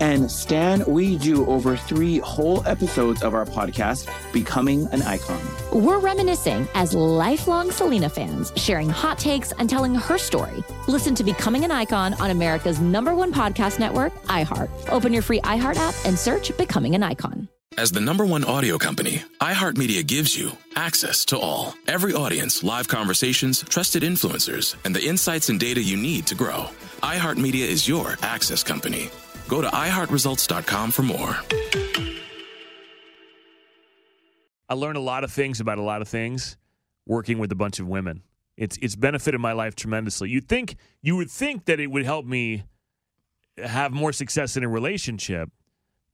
And Stan, we do over three whole episodes of our podcast, Becoming an Icon. We're reminiscing as lifelong Selena fans, sharing hot takes and telling her story. Listen to Becoming an Icon on America's number one podcast network, iHeart. Open your free iHeart app and search Becoming an Icon. As the number one audio company, iHeartMedia gives you access to all. Every audience, live conversations, trusted influencers, and the insights and data you need to grow. iHeartMedia is your access company. Go to iHeartResults.com for more. I learned a lot of things about a lot of things working with a bunch of women. It's it's benefited my life tremendously. You think you would think that it would help me have more success in a relationship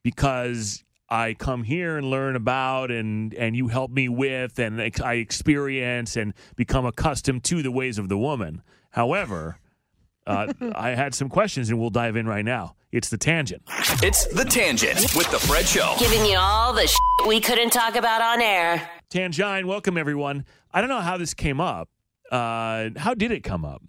because I come here and learn about and and you help me with and I experience and become accustomed to the ways of the woman. However, uh, I had some questions and we'll dive in right now. It's the tangent. It's the tangent with the Fred Show, giving you all the shit we couldn't talk about on air. Tangine, welcome everyone. I don't know how this came up. Uh, how did it come up?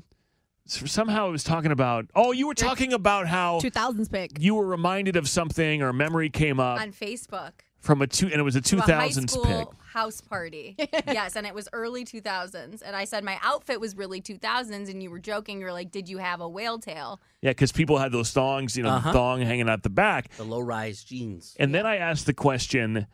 So somehow it was talking about. Oh, you were talking about how 2000s pick. You were reminded of something, or a memory came up on Facebook from a two, and it was a 2000s pick house party. yes, and it was early 2000s. And I said my outfit was really 2000s, and you were joking. You were like, "Did you have a whale tail?" Yeah, because people had those thongs, you know, uh-huh. thong hanging out the back, the low rise jeans. And yeah. then I asked the question: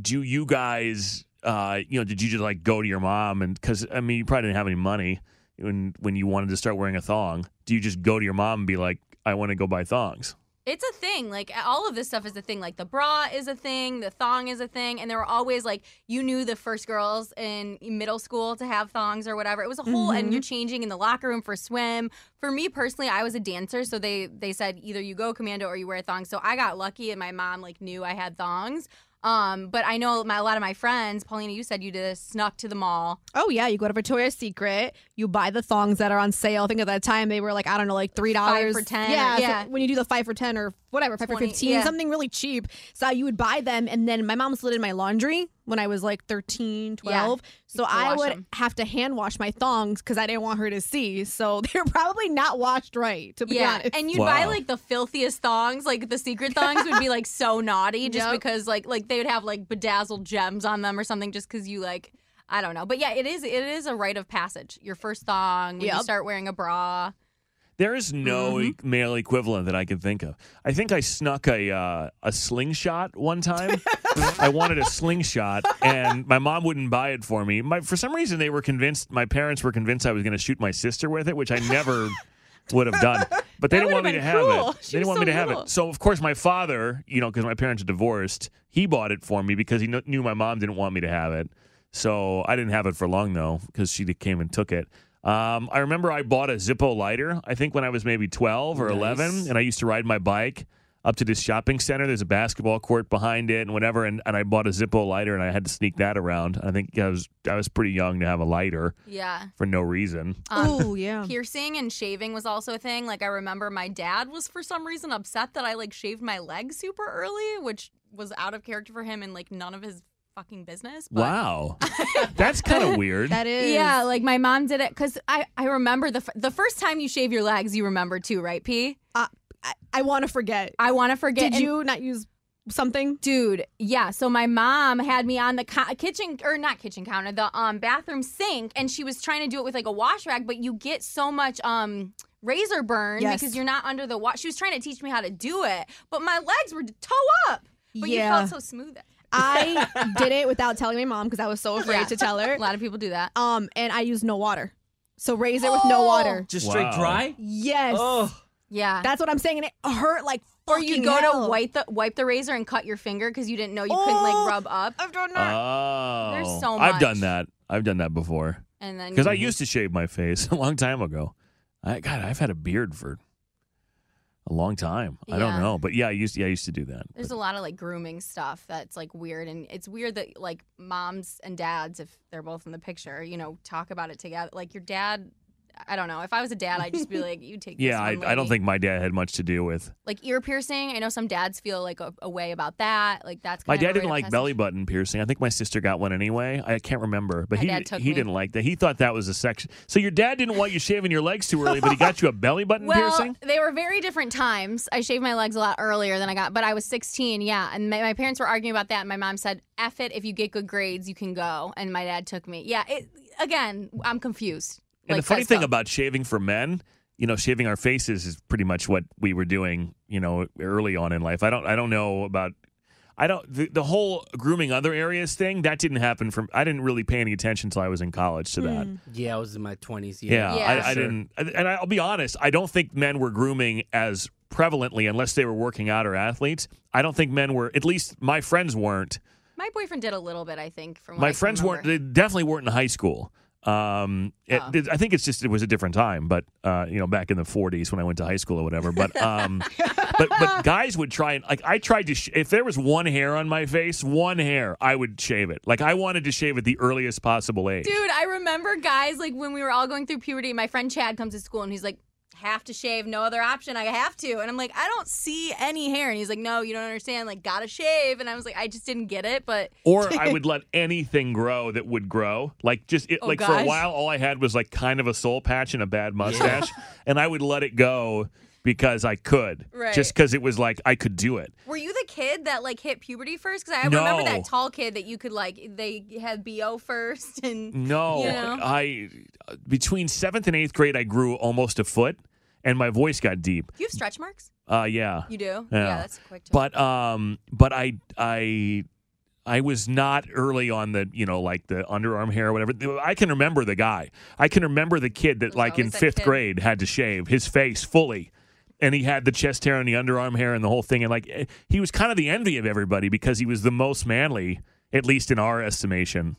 Do you guys, uh, you know, did you just like go to your mom and because I mean, you probably didn't have any money when when you wanted to start wearing a thong. Do you just go to your mom and be like, "I want to go buy thongs"? It's a thing. Like all of this stuff is a thing. Like the bra is a thing, the thong is a thing, and there were always like you knew the first girls in middle school to have thongs or whatever. It was a whole, mm-hmm. and you're changing in the locker room for swim. For me personally, I was a dancer, so they they said either you go commando or you wear thongs. So I got lucky, and my mom like knew I had thongs. Um, but I know my, a lot of my friends, Paulina, you said you did snuck to the mall. Oh yeah, you go to Victoria's Secret, you buy the thongs that are on sale. I think at that time they were like I don't know, like three dollars for ten. Yeah, yeah. So when you do the five for ten or whatever, five 20, for fifteen, yeah. something really cheap. So you would buy them, and then my mom slid in my laundry when I was like 13, 12. Yeah, so I would them. have to hand wash my thongs because I didn't want her to see. So they're probably not washed right, to be yeah. honest. And you'd wow. buy like the filthiest thongs, like the secret thongs would be like so naughty just yep. because like like they would have like bedazzled gems on them or something just because you like I don't know. But yeah, it is it is a rite of passage. Your first thong, when yep. you start wearing a bra. There is no mm-hmm. male equivalent that I can think of. I think I snuck a uh, a slingshot one time. I wanted a slingshot, and my mom wouldn't buy it for me. My, for some reason, they were convinced. My parents were convinced I was going to shoot my sister with it, which I never would have done. But they didn't want me to have it. She they didn't want so me to have it. So of course, my father, you know, because my parents are divorced, he bought it for me because he kn- knew my mom didn't want me to have it. So I didn't have it for long though, because she came and took it. Um, I remember I bought a Zippo lighter, I think when I was maybe 12 or nice. 11, and I used to ride my bike up to this shopping center. There's a basketball court behind it and whatever, and, and I bought a Zippo lighter and I had to sneak that around. I think I was I was pretty young to have a lighter. Yeah. For no reason. Um, oh yeah. Piercing and shaving was also a thing. Like I remember my dad was for some reason upset that I like shaved my legs super early, which was out of character for him and like none of his fucking business. But... Wow, that's kind of weird. That is. Yeah, like my mom did it because I I remember the f- the first time you shave your legs, you remember too, right, P? Uh, I, I want to forget. I want to forget. Did and, you not use something, dude? Yeah. So my mom had me on the co- kitchen or not kitchen counter, the um bathroom sink, and she was trying to do it with like a wash rag, but you get so much um razor burn yes. because you're not under the wash. She was trying to teach me how to do it, but my legs were toe up. But yeah. you felt so smooth. I did it without telling my mom because I was so afraid yeah. to tell her. A lot of people do that. Um, and I used no water. So raise it with no water. Just straight wow. dry? Yes. Oh. Yeah. That's what I'm saying. And it hurt like Or you Fucking go hell. to wipe the wipe the razor and cut your finger because you didn't know you couldn't Oh, like rub up. I've done that. Oh, There's so I've done much. that. I've done that before And then because I used to shave my face a long time ago. I God, I've had a beard for a long time. I don't Yeah. know, but yeah, I used yeah, I used to do that. There's a lot of like grooming stuff that's like weird, and it's weird that like moms and dads, if they're both in the picture, you know, talk about it together. Like your dad, I don't know. If I was a dad, I'd just be like, "You take." yeah, I, I don't think my dad had much to do with. like ear piercing. I know some dads feel like a, a way about that. Like that's My of dad didn't like passage. belly button piercing. I think my sister got one anyway. I can't remember, but My he he me. didn't like that. He thought that was a section. So your dad didn't want you shaving your legs too early, but he got you a belly button Well, piercing. they were very different times. I shaved my legs a lot earlier than I got, but I was 16, yeah. And my, my parents were arguing about that. And my mom said, F it, if you get good grades, you can go. And my dad took me. Yeah, it, again, I'm confused. And Like, the funny thing go. about shaving for men, you know, shaving our faces is pretty much what we were doing, you know, early on in life. I don't I don't know about I don't the, the whole grooming other areas thing, that didn't happen from I didn't really pay any attention until I was in college to that. Hmm. Yeah, I was in my 20s. Yeah, Yeah, I, I Sure. didn't and I'll be honest, I don't think men were grooming as prevalently unless they were working out or athletes. I don't think men were at least my friends weren't. My boyfriend did a little bit, I think. From what I My can friends weren't they definitely weren't in high school. Um, it- Oh. it- I think it's just it was a different time, but uh, you know, back in the '40s when I went to high school or whatever. But um, but but guys would try and like I tried to sh- if there was one hair on my face, one hair, I would shave it. Like I wanted to shave at the earliest possible age. Dude, I remember guys like when we were all going through puberty. My friend Chad comes to school and he's like, "Have to shave, no other option. I have to." And I'm like, "I don't see any hair." And he's like, "No, you don't understand. Like, gotta shave." And I was like, "I just didn't get it." But Or I would let anything grow that would grow. Like just it, Oh, like for a while, all I had was like kind of a soul patch and a bad mustache, and I would let it go because I could, Right. just because it was like I could do it. were you the kid that like hit puberty first? Because I No. remember that tall kid that you could like they had bo first and No, you know? I between seventh and eighth grade, I grew almost a foot, and my voice got deep. Do you have stretch marks? Uh, yeah, You do? Yeah. that's a quick. To but um, but I I. I was not early on the, you know, like the underarm hair or whatever. I can remember the guy. I can remember the kid that, like in fifth kid. grade, had to shave his face fully, and he had the chest hair and the underarm hair and the whole thing. And like, he was kind of the envy of everybody because he was the most manly, at least in our estimation,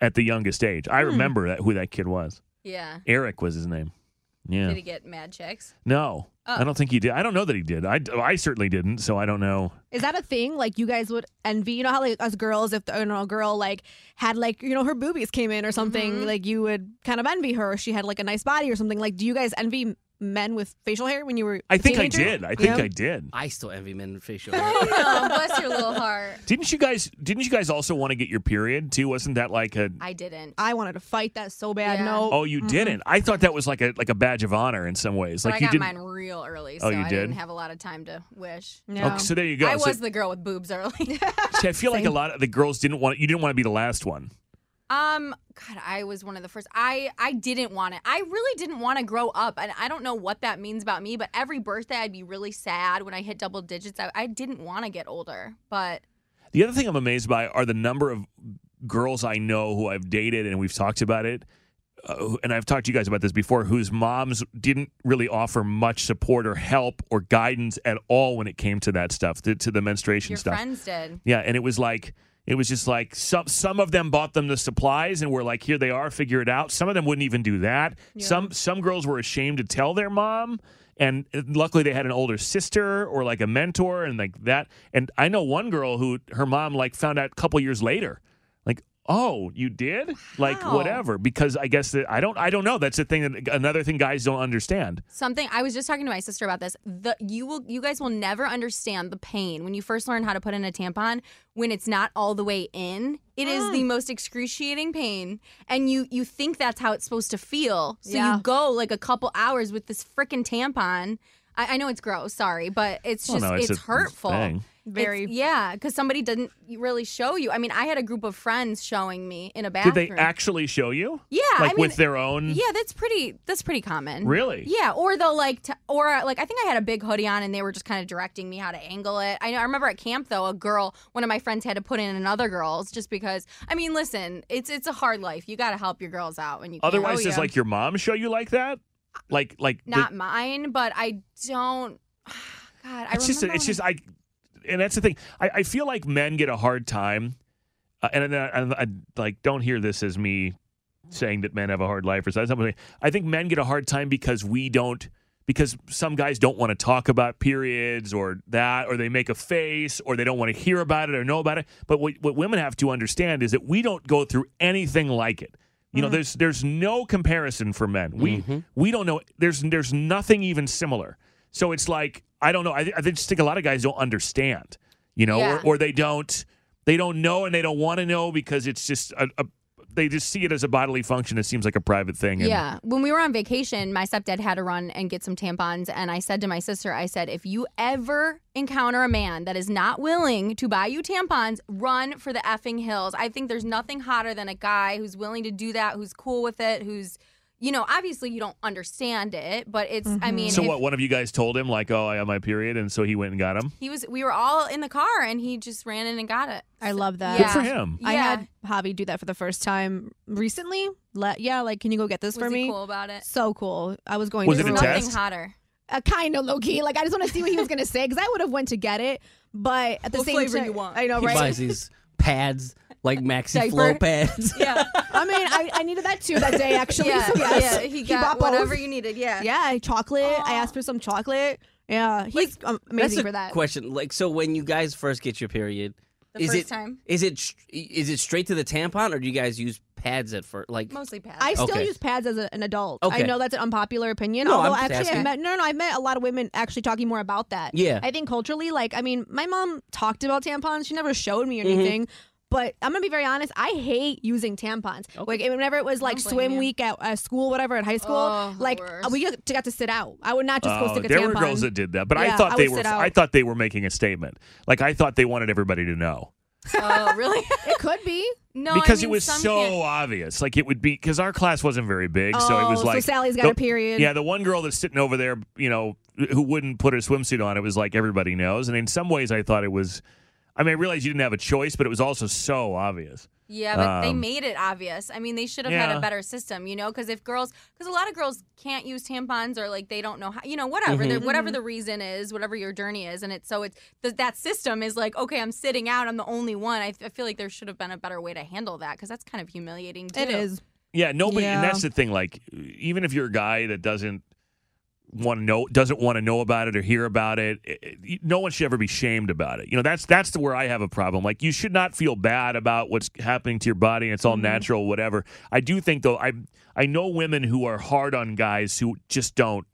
at the youngest age. I remember that who that kid was. yeah. Eric was his name. Yeah. Did he get mad checks? No, Oh. I don't think he did. I don't know that he did. I, I certainly didn't. So I don't know. Is that a thing? Like you guys would envy? You know how like us girls, if the, you know a girl like had like you know her boobies came in or something, Mm-hmm. like you would kind of envy her. If she had like a nice body or something. Like, do you guys envy men with facial hair when you were? I think I did. I think Yeah. I did. I still envy men with facial hair. oh, bless your little heart. Didn't you guys? Didn't you guys also want to get your period too? Wasn't that like a? I didn't. I wanted to fight that so bad. Yeah. No. Oh, you didn't. I thought that was like a like a badge of honor in some ways. But Like I you got didn't. mine real early, Oh, so you I did? didn't have a lot of time to wish. No. Okay, so there you go. I So- was the girl with boobs early. see, I feel like a lot of the girls didn't want. You didn't want to be the last one. Um, God, I was one of the first. I I didn't want it. I really didn't want to grow up, and I don't know what that means about me. But every birthday, I'd be really sad when I hit double digits. I, I didn't want to get older, but The other thing I'm amazed by are the number of girls I know who I've dated, and we've talked about it. Uh, and I've talked to you guys about this before, whose moms didn't really offer much support or help or guidance at all when it came to that stuff, to, to the menstruation your stuff. friends did. Yeah, and it was like it was just like some some of them bought them the supplies and were like, here they are, figure it out. Some of them wouldn't even do that. Some some girls were ashamed to tell their mom. And luckily they had an older sister or like a mentor and like that. And I know one girl who her mom like found out a couple years later. Like, oh, you did? Like whatever. Because I guess that I don't I don't know. That's the thing that another thing guys don't understand. Something I was just talking to my sister about this. The you will you guys will never understand the pain when you first learn how to put in a tampon when it's not all the way in. It is the mm. most excruciating pain and you you think that's how it's supposed to feel. So Yeah. you go like a couple hours with this freaking tampon. I, I know it's gross, sorry, but it's Well, just no, it's it's, a hurtful. Very. It's- yeah, because somebody didn't really show you. I mean, I had a group of friends showing me in a bathroom. Did they actually show you? Yeah, Like I mean, with their own Yeah, that's pretty. That's pretty common. Really? Yeah, or they'll like, t- or uh, like, I think I had a big hoodie on, and they were just kind of directing me how to angle it. I know. I remember at camp though, a girl, one of my friends had to put in another girl's just because. I mean, listen, it's it's a hard life. You got to help your girls out when you. Otherwise, Oh, does yeah. like your mom show you like that? Like, like the- not mine, but I don't. God, I it's just it's just I, and that's the thing. I, I feel like men get a hard time, uh, and, I, and I like don't hear this as me saying that men have a hard life or something. I think men get a hard time because we don't. Because some guys don't want to talk about periods or that, or they make a face, or they don't want to hear about it or know about it. But what, what women have to understand is that we don't go through anything like it. You know, there's there's no comparison for men. We we don't know. There's there's nothing even similar. So it's like I don't know. I, I just think a lot of guys don't understand. You know, Yeah. or, or they don't they don't know and they don't want to know because it's just a, a they just see it as a bodily function. It seems like a private thing. And Yeah. When we were on vacation, my stepdad had to run and get some tampons. And I said to my sister, I said, if you ever encounter a man that is not willing to buy you tampons, run for the effing hills. I think there's nothing hotter than a guy who's willing to do that, who's cool with it, who's, you know, obviously you don't understand it, but it's, I mean, So if what? One of you guys told him like, "Oh, I have my period," and so he went and got him. he was, we were all in the car and he just ran in and got it. I love that. Good for him. I had Javi do that for the first time recently. Let yeah, like, can you go get this Was for he me? cool about it? So cool. I was going. Was to it a Nothing test? hotter. uh, kind of low key. Like I just want to see what he was gonna say because I would have went to get it, but at the What same time, you want? I know, He right? buys these pads like maxi Diaper. flow pads. Yeah. I mean, I, I needed that too that day actually. yeah. so yes. yeah. He got bought both. whatever you needed. Yeah. Yeah, chocolate. I asked for some chocolate. Yeah, he's That's amazing a for that. question. Like, so when you guys first get your period, The is first it time. is it sh- is it straight to the tampon, or do you guys use pads at first? Like, Mostly pads. I still Okay. use pads as a, an adult. Okay. I know that's an unpopular opinion. No, I'm although just actually, I met no, no, I met a lot of women actually talking more about that. Yeah. I think culturally, like, I mean, my mom talked about tampons. She never showed me Mm-hmm. anything. But I'm gonna be very honest. I hate using tampons. Like whenever it was like swim you. week at uh, school, whatever, at high school, Oh, like we got to, got to sit out. I would not just go Oh, stick a there tampon. were girls that did that, but I thought I they were. I thought they were making a statement. Like I thought they wanted everybody to know oh, really? It could be. no, I because mean, it was so can't- obvious. Like it would be because our class wasn't very big, so it Oh, was so like Sally's got the- a period. Yeah, the one girl that's sitting over there, you know, who wouldn't put her swimsuit on, it was like everybody knows. And in some ways, I thought it was. I mean, I realized you didn't have a choice, but it was also so obvious. Yeah, but they Um, made it obvious. I mean, they should have had a better system, you know, because if girls, because a lot of girls can't use tampons or like they don't know how, you know, whatever, They're- whatever the reason is, whatever your journey is, and it's so it's th- that system is like, okay, I'm sitting out, I'm the only one. I, I feel like there should have been a better way to handle that because that's kind of humiliating too. It is. Yeah, nobody, and that's the thing. Like, even if you're a guy that doesn't want to know, doesn't want to know about it or hear about it, it- it- no one should ever be shamed about it. You know, that's that's the where I have a problem. Like, you should not feel bad about what's happening to your body. And it's all mm-hmm. natural, whatever. I do think though, I I know women who are hard on guys who just don't.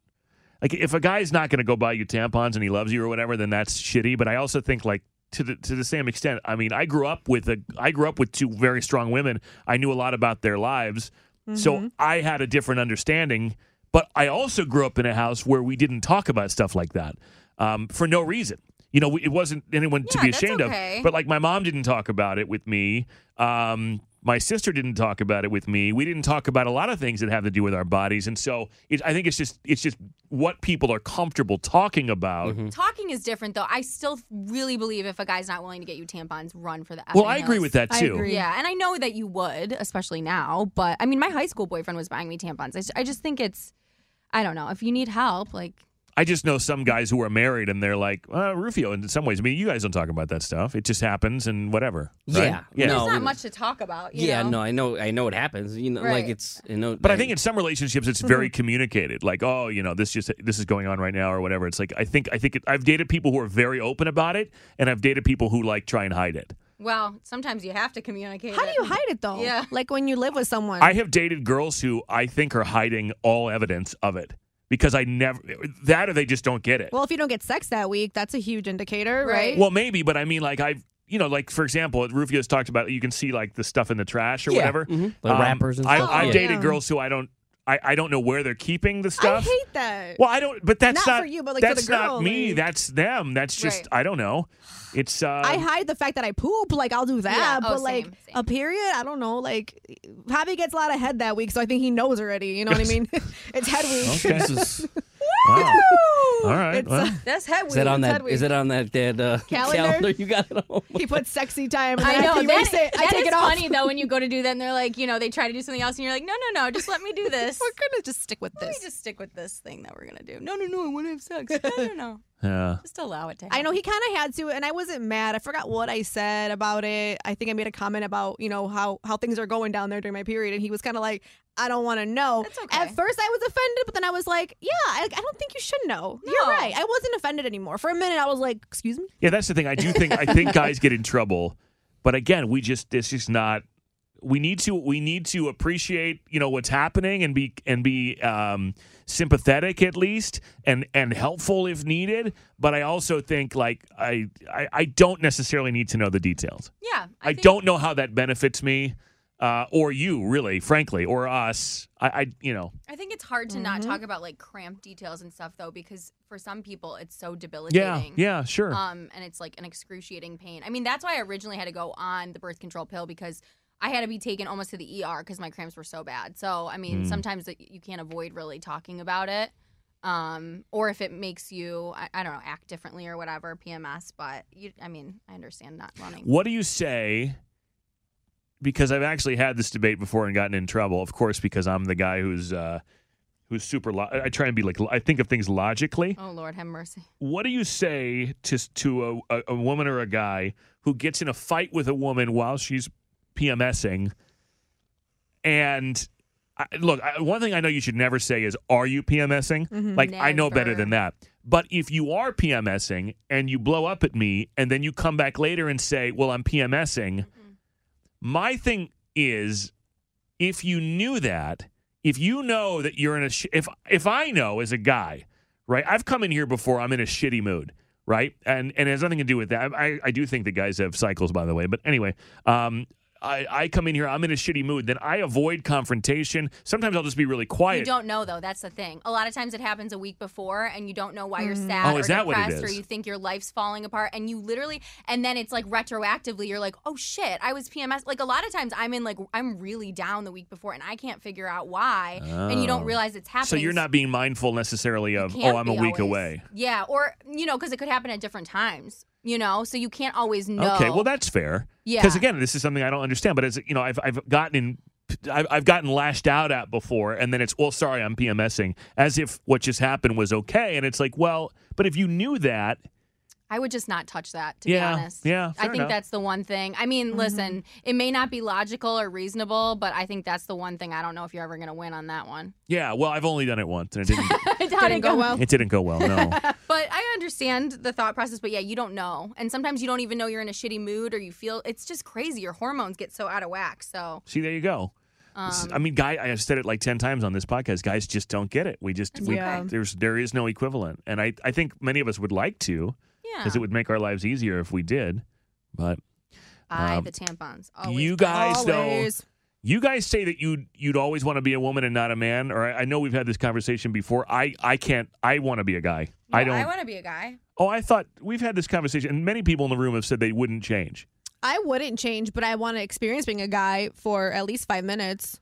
Like, if a guy's not going to go buy you tampons and he loves you or whatever, then that's shitty. But I also think like. To the, to the same extent, I mean, I grew up with a I grew up with two very strong women. I knew a lot about their lives, so mm-hmm. I had a different understanding. But I also grew up in a house where we didn't talk about stuff like that um, for no reason. You know, it wasn't anyone to Yeah, be ashamed okay. of. But like my mom didn't talk about it with me. Um, my sister didn't talk about it with me. We didn't talk about a lot of things that have to do with our bodies, and so it, I think it's just it's just what people are comfortable talking about. Talking is different though. I still really believe if a guy's not willing to get you tampons, run for the. Well, I agree hills. with that I too. agree. Yeah, and I know that you would, especially now. But I mean, my high school boyfriend was buying me tampons. I, just- I just think it's, I don't know. If you need help, like I just know some guys who are married and they're like, uh, Rufio, in some ways. I mean, you guys don't talk about that stuff. It just happens and whatever. right? Yeah. Yeah. No. there's not much to talk about. you yeah, know? no, I know, I know it happens. You know, like it's, you know, But I think in some relationships it's very communicated. Like, oh, you know, this just this is going on right now or whatever. It's like I think I think it, I've dated people who are very open about it, and I've dated people who like try and hide it. Well, sometimes you have to communicate. How do you hide it though? Yeah. Like when you live with someone. I have dated girls who I think are hiding all evidence of it because I never that or they just don't get it. well, if you don't get sex that week, that's a huge indicator, Right. right? Well, maybe, but I mean, like I've you know, like for example, Rufio's talked about you can see like the stuff in the trash or Yeah, whatever. mhm. The wrappers and I, stuff, I've yeah. dated girls who I don't. I, I don't know where they're keeping the stuff. I hate that. Well, I don't. But that's Not not, for you, but, like, for the that's not me. like- That's them. That's just Right. I don't know. It's uh, I hide the fact that I poop. Like I'll do that, Yeah. Oh, but like same, same. a period, I don't know. Like Javi gets a lot of head that week, so I think he knows already. You know what I mean? it's head week. Okay. Jesus. wow. All right. It's, well. uh, That's head Is that on It's that? head it on that that uh, Calendar? calendar you got it home? he puts sexy time. And I know after you that, it, I that take is it off. funny though when you go to do that and they're like, you know, they try to do something else and you're like, no, no, no, just let me do this. We're gonna just stick with this? Let me this. just stick with this thing that we're gonna do. No, no, no, I want to have sex. No, no, no. Yeah. Just allow it to I know he kind of had to, and I wasn't mad. I forgot what I said about it. I think I made a comment about you know how how things are going down there during my period, and he was kind of like, "I don't want to know." That's okay. At first, I was offended, but then I was like, "Yeah, I, I don't think you should know. You're right. I wasn't offended anymore." For a minute, I was like, "Excuse me." Yeah, that's the thing. I do think I think guys get in trouble, but again, we just this is not. We need to we need to appreciate you know what's happening and be and be um, sympathetic at least and and helpful if needed. But I also think like I I, I don't necessarily need to know the details. Yeah. I, think- don't know how that benefits me uh, or you really, frankly, or us. I, I you know I think it's hard to Mm-hmm. not talk about like cramped details and stuff though, because for some people it's so yeah debilitating. yeah sure. Um, and it's like an excruciating pain. I mean, that's why I originally had to go on the birth control pill because I had to be taken almost to the ER because my cramps were so bad. So I mean, Mm. sometimes you can't avoid really talking about it. Um, or if it makes you, I, I don't know, act differently or whatever, PMS. But you, I mean, I understand not running. What do you say? Because I've actually had this debate before and gotten in trouble. Of course, because I'm the guy who's uh, who's super. Lo- I try and be like I think of things logically. Oh Lord, have mercy. What do you say to to a, a, a woman or a guy who gets in a fight with a woman while she's PMSing? And I, look, I, one thing I know you should never say is, "Are you PMSing?" Mm-hmm. Like I know better than that. But if you are PMSing and you blow up at me, and then you come back later and say, "Well, I'm PMSing," my thing is, if you knew that, if you know that you're in a, sh- if if I know as a guy, right? I've come in here before. I'm in a shitty mood, right? And and it has nothing to do with that. I I do think that guys have cycles, by the way. But anyway, um. I, I come in here, I'm in a shitty mood, then I avoid confrontation. Sometimes I'll just be really quiet. You don't know though. That's the thing. A lot of times it happens a week before, and you don't know why you're Mm-hmm. sad Oh, or is that what it depressed, or is? you think your life's falling apart, and you literally, and then it's like retroactively, you're like, oh shit, I was PMS. Like a lot of times, I'm in like I'm really down the week before, and I can't figure out why, and you Oh. don't realize it's happening. So you're not being mindful necessarily of, can't oh, I'm a be week always. away. Yeah, or you know, because it could happen at different times. You know, so you can't always know. Okay, well that's fair. Yeah. Because again, this is something I don't understand. But as you know, I've I've gotten in, I've, I've gotten lashed out at before, and then it's well, sorry, I'm PMSing, as if what just happened was okay, and it's like, well, but if you knew that, I would just not touch that, to Yeah, be honest. yeah, I think enough. that's the one thing. I mean, listen, it may not be logical or reasonable, but I think that's the one thing I don't know if you're ever going to win on that one. yeah, well, I've only done it once, and it didn't. it Didn't go well. it didn't go well. No. But I understand the thought process, but yeah, you don't know. And sometimes you don't even know you're in a shitty mood or you feel it's just crazy. Your hormones get so out of whack. So, See, there you go. Um, I mean, guy, I've said it like ten times on this podcast. Guys just don't get it. We just, we, okay. there's, there is no equivalent, and I, I think many of us would like to, yeah. because it would make our lives easier if we did. But I, um, the tampons. Always. you guys, though, You guys say that you'd you'd always want to be a woman and not a man, or I, I know we've had this conversation before. I I can't. I want to be a guy. I don't. I want to be a guy. oh, I thought we've had this conversation, and many people in the room have said they wouldn't change. I wouldn't change, but I want to experience being a guy for at least five minutes.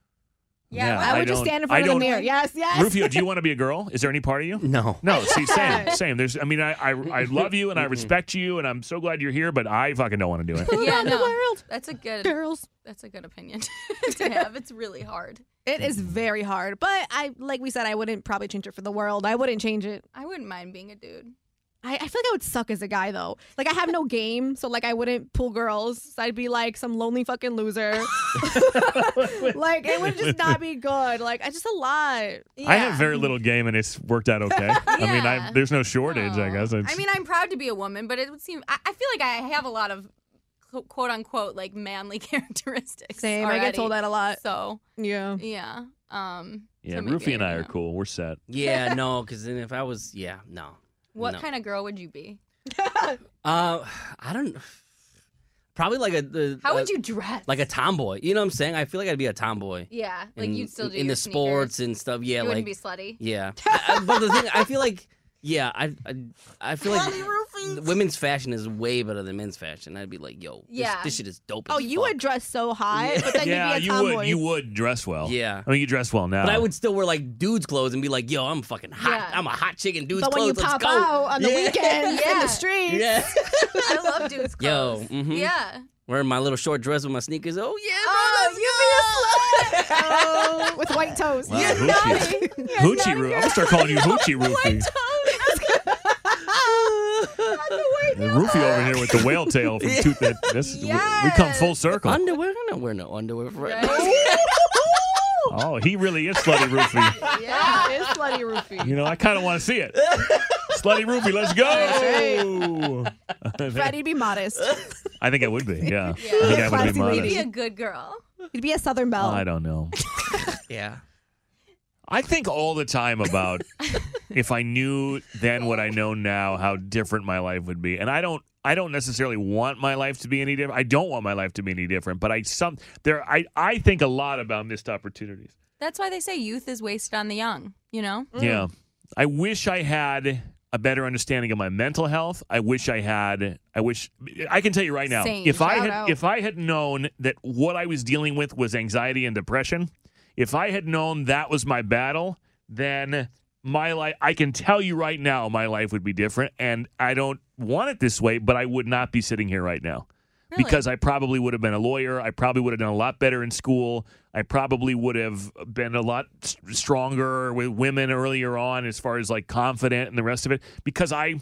Yeah, I I would just stand in front of the mirror. Yes, yes. Rufio, do you want to be a girl? Is there any part of you? No. No. See, same, same. There's. I mean, I I, I love you and I respect you, and I'm so glad you're here, but I fucking don't want to do it. Yeah, around the no. world. That's a good Girls. That's a good opinion to have. It's really hard. It is very hard, but I like we said, I wouldn't probably change it for the world. I wouldn't change it. I wouldn't mind being a dude. I, I feel like I would suck as a guy though. Like I have no game, so like I wouldn't pull girls. So I'd be like some lonely fucking loser. like it would just not be good. Like I just a lot. I have very little game, and it's worked out okay. I mean, I, there's no shortage. I guess. It's, I mean, I'm proud to be a woman, but it would seem I, I feel like I have a lot of quote unquote like manly characteristics. Same. I get told that a lot. So Yeah. yeah. Um. yeah, so Rufy and I don't are cool. We're set. Yeah, no, because if I was, yeah, no. What No. kind of girl would you be? Uh, I don't. Probably like a. The, How would you dress? Like a tomboy. You know what I'm saying? I feel like I'd be a tomboy. yeah, like in, you'd still do in your the sports and stuff. Yeah, You like wouldn't be slutty. Yeah, I- I- but the thing, I feel like, yeah, I, I, I feel like women's fashion is way better than men's fashion. I'd be like, yo, Yeah. this shit is dope. Oh, as you fuck. would dress so high, but then yeah, you'd be a you tomboy. would. You would dress well. Yeah. I mean, you dress well now. But I would still wear like dudes' clothes and be like, yo, I'm fucking hot. Yeah. I'm a hot chick in dudes' but when you clothes. pop out on the Yeah. weekends in the streets, Yeah. I love dudes' clothes. Yo, clothes. mhm. Yeah. Wearing my little short dress with my sneakers. Oh, yeah. Oh, you be a slut. oh, with white toes. Wow, You're Hoochie. naughty. Hoochie naughty Roo. I'm gonna start calling you Hoochie Roofy. Roofie over here with the whale tail from Tooth. That, this, we, we come full circle. Underwear? I don't wear no underwear. For Oh, he really is slutty roofie. Yeah, it's slutty roofie. You know, I kind of want to see it. slutty roofie, let's go. Freddie'd be modest. I think I would be. Yeah, I think I would Classy be lady. modest. Be a good girl. He'd be a Southern Belle. I don't know. yeah. I think all the time about if I knew then what I know now, how different my life would be. And I don't I don't necessarily want my life to be any different. I don't want my life to be any different, but I some there I I think a lot about missed opportunities. That's why they say youth is wasted on the young. You know. Mm. Yeah. I wish I had a better understanding of my mental health. I wish I had I wish I can tell you right now. Same. If I had out. if I had known that what I was dealing with was anxiety and depression, if I had known that was my battle, then my life I can tell you right now my life would be different and I don't want it this way, but I would not be sitting here right now. Because I probably would have been a lawyer. I probably would have done a lot better in school. I probably would have been a lot stronger with women earlier on as far as like confident and the rest of it because I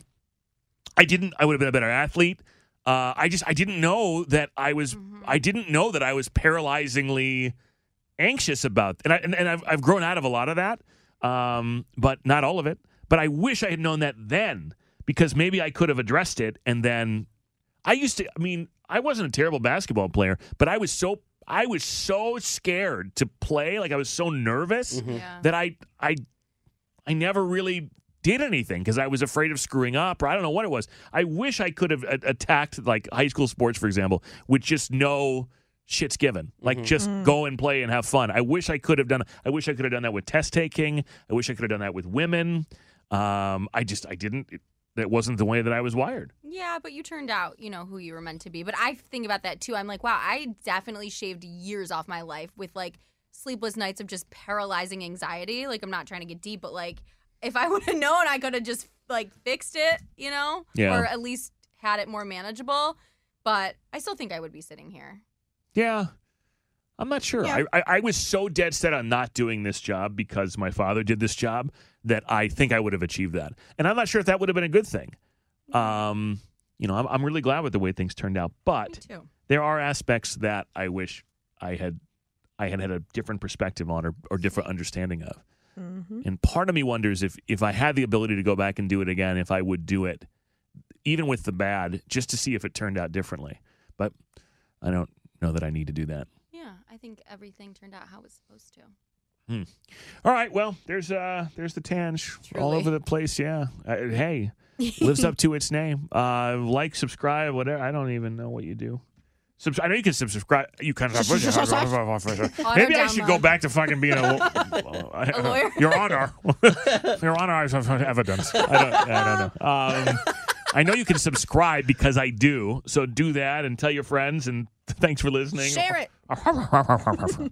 I didn't I would have been a better athlete. Uh, I just I didn't know that I was I didn't know that I was paralyzingly anxious about and I and, and I've I've grown out of a lot of that. Um, but not all of it. But I wish I had known that then because maybe I could have addressed it and then I used to I mean, I wasn't a terrible basketball player, but I was so I was so scared to play, like I was so nervous Yeah. that I I I never really did anything because I was afraid of screwing up or I don't know what it was. I wish I could have a- attacked like high school sports, for example, with just no shit's given. Like just go and play and have fun. I wish I could have done. I wish I could have done that with test taking. I wish I could have done that with women. Um, I just I didn't. It, that wasn't the way that I was wired. Yeah, but you turned out, you know, who you were meant to be. But I think about that too. I'm like, wow, I definitely shaved years off my life with like sleepless nights of just paralyzing anxiety. Like, I'm not trying to get deep, but like, if I would have known, I could have just like fixed it, you know, Yeah. or at least had it more manageable. But I still think I would be sitting here. Yeah. I'm not sure. Yeah. I, I, I was so dead set on not doing this job because my father did this job that I think I would have achieved that. And I'm not sure if that would have been a good thing. Um, you know, I'm, I'm really glad with the way things turned out. But there are aspects that I wish I had I had had a different perspective on or, or different understanding of. And part of me wonders if if I had the ability to go back and do it again, if I would do it, even with the bad, just to see if it turned out differently. But I don't know that I need to do that. Yeah, I think everything turned out how it was supposed to. Hmm. All right. Well, there's uh there's the Tange all over the place. Yeah. Uh, hey, lives up to its name. Uh, like, subscribe, whatever. I don't even know what you do. Subs- I know you can subscribe. You can. Maybe I should go back to fucking being a, lo- A lawyer? Your Honor, Your Honor, I have evidence. I don't, I don't know. Um, I know you can subscribe because I do. So do that and tell your friends. And thanks for listening. Share it.